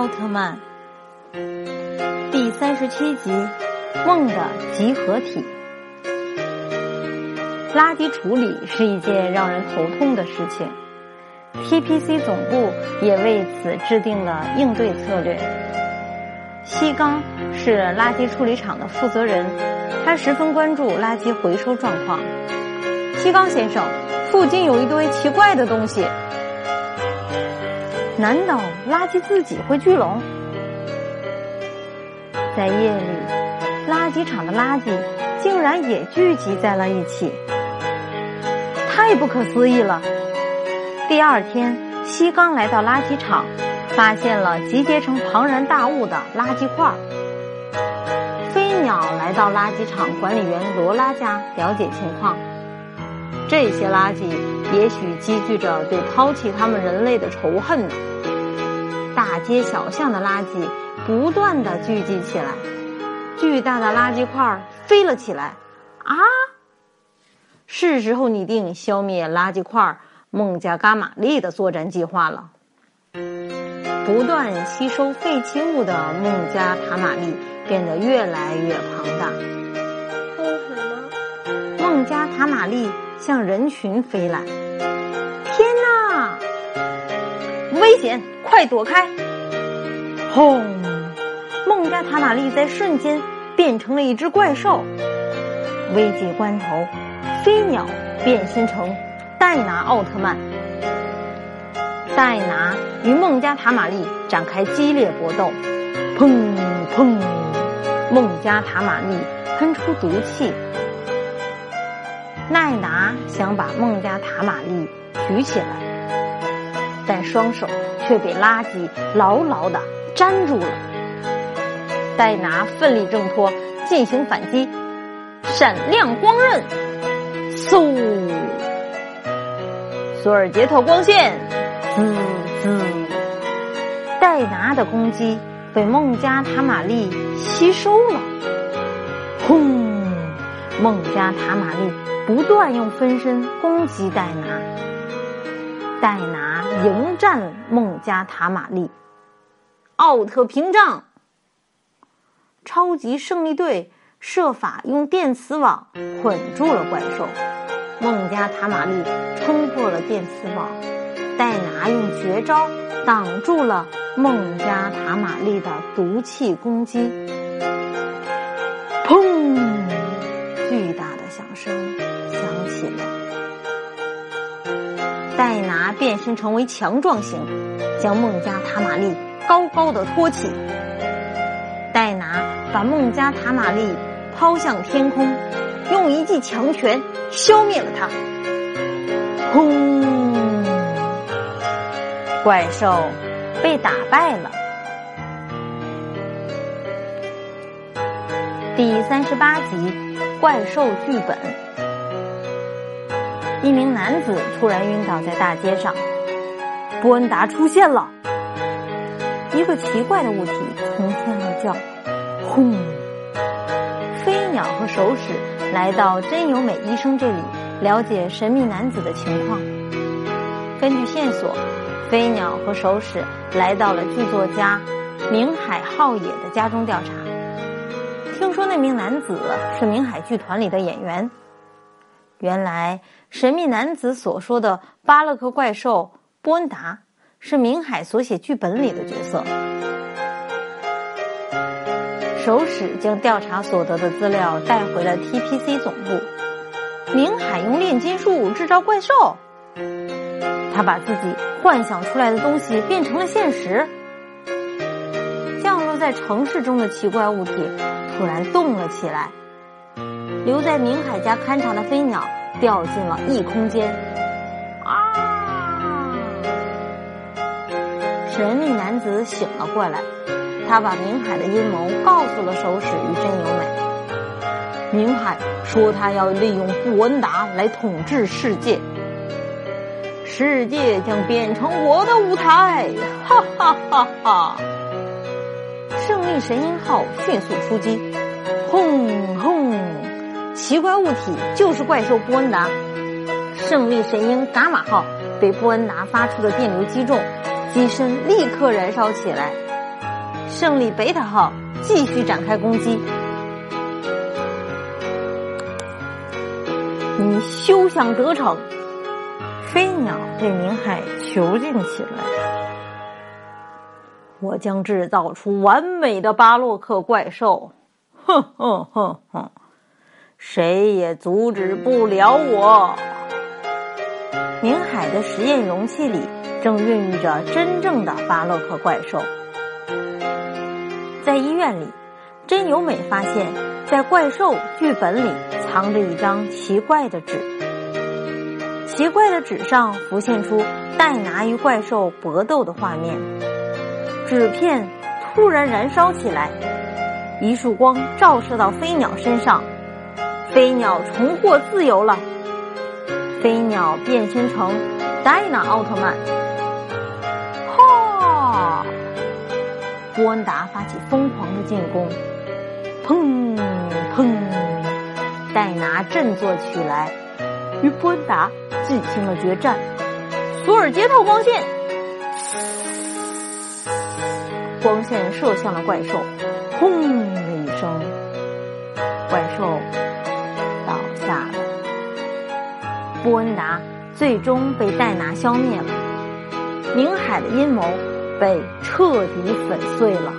奥特曼第三十七集：梦的集合体。垃圾处理是一件让人头痛的事情，TPC 总部也为此制定了应对策略。西刚是垃圾处理厂的负责人，他十分关注垃圾回收状况。西刚先生，附近有一堆奇怪的东西。难道垃圾自己会聚拢？在夜里，垃圾场的垃圾竟然也聚集在了一起，太不可思议了！第二天，西刚来到垃圾场，发现了集结成庞然大物的垃圾块。飞鸟来到垃圾场管理员罗拉家了解情况，这些垃圾也许积聚着对抛弃他们人类的仇恨呢。大街小巷的垃圾不断的聚集起来，巨大的垃圾块飞了起来。啊！是时候拟定消灭垃圾块孟加伽马利的作战计划了。不断吸收废弃物的孟加塔玛利变得越来越庞大。孟加塔玛丽向人群飞来。天哪！危险！快躲开！轰！孟加塔玛丽在瞬间变成了一只怪兽。危急关头，飞鸟变身成戴拿奥特曼。戴拿与孟加塔玛丽展开激烈搏斗，砰砰！孟加塔玛丽喷出毒气。奈拿想把孟加塔玛丽举起来，但双手。却被垃圾牢牢的粘住了。戴拿奋力挣脱，进行反击，闪亮光刃，嗖！索尔杰特光线，滋滋！戴拿的攻击被孟加塔玛丽吸收了。轰！孟加塔玛丽不断用分身攻击戴拿。戴拿迎战孟加塔玛丽，奥特屏障。超级胜利队设法用电磁网捆住了怪兽，孟加塔玛丽冲破了电磁网，戴拿用绝招挡住了孟加塔玛丽的毒气攻击。砰！巨大的响声变身成为强壮型，将孟加塔玛利高高的托起。戴拿把孟加塔玛利抛向天空，用一记强拳消灭了他。轰！怪兽被打败了。第三十八集：怪兽剧本。一名男子突然晕倒在大街上，波恩达出现了。一个奇怪的物体从天而降，轰！飞鸟和手使来到真由美医生这里，了解神秘男子的情况。根据线索，飞鸟和手使来到了剧作家明海浩野的家中调查。听说那名男子是明海剧团里的演员。原来，神秘男子所说的巴勒克怪兽波恩达是明海所写剧本里的角色。手使将调查所得的资料带回了 TPC 总部。明海用炼金术制造怪兽，他把自己幻想出来的东西变成了现实。降落在城市中的奇怪物体突然动了起来。留在明海家勘察的飞鸟掉进了异空间，啊！神秘男子醒了过来，他把明海的阴谋告诉了手使与真由美。明海说他要利用布恩达来统治世界，世界将变成我的舞台，哈哈哈哈！胜利神鹰号迅速出击，轰！奇怪物体就是怪兽波恩达，胜利神鹰伽马号被波恩达发出的电流击中，机身立刻燃烧起来，胜利贝塔号继续展开攻击。你休想得逞！飞鸟被明海囚禁起来。我将制造出完美的巴洛克怪兽，哼哼哼哼，谁也阻止不了我。明海的实验容器里正孕育着真正的巴洛克怪兽。在医院里，真由美发现，在怪兽剧本里藏着一张奇怪的纸。奇怪的纸上浮现出戴拿与怪兽搏斗的画面，纸片突然燃烧起来，一束光照射到飞鸟身上，飞鸟重获自由了。飞鸟变身成戴拿奥特曼，哈！波恩达发起疯狂的进攻，砰砰！戴拿振作起来，与波恩达进行了决战。索尔杰特光线，光线射向了怪兽，轰的一声，怪兽布恩达最终被戴拿消灭了，宁海的阴谋被彻底粉碎了。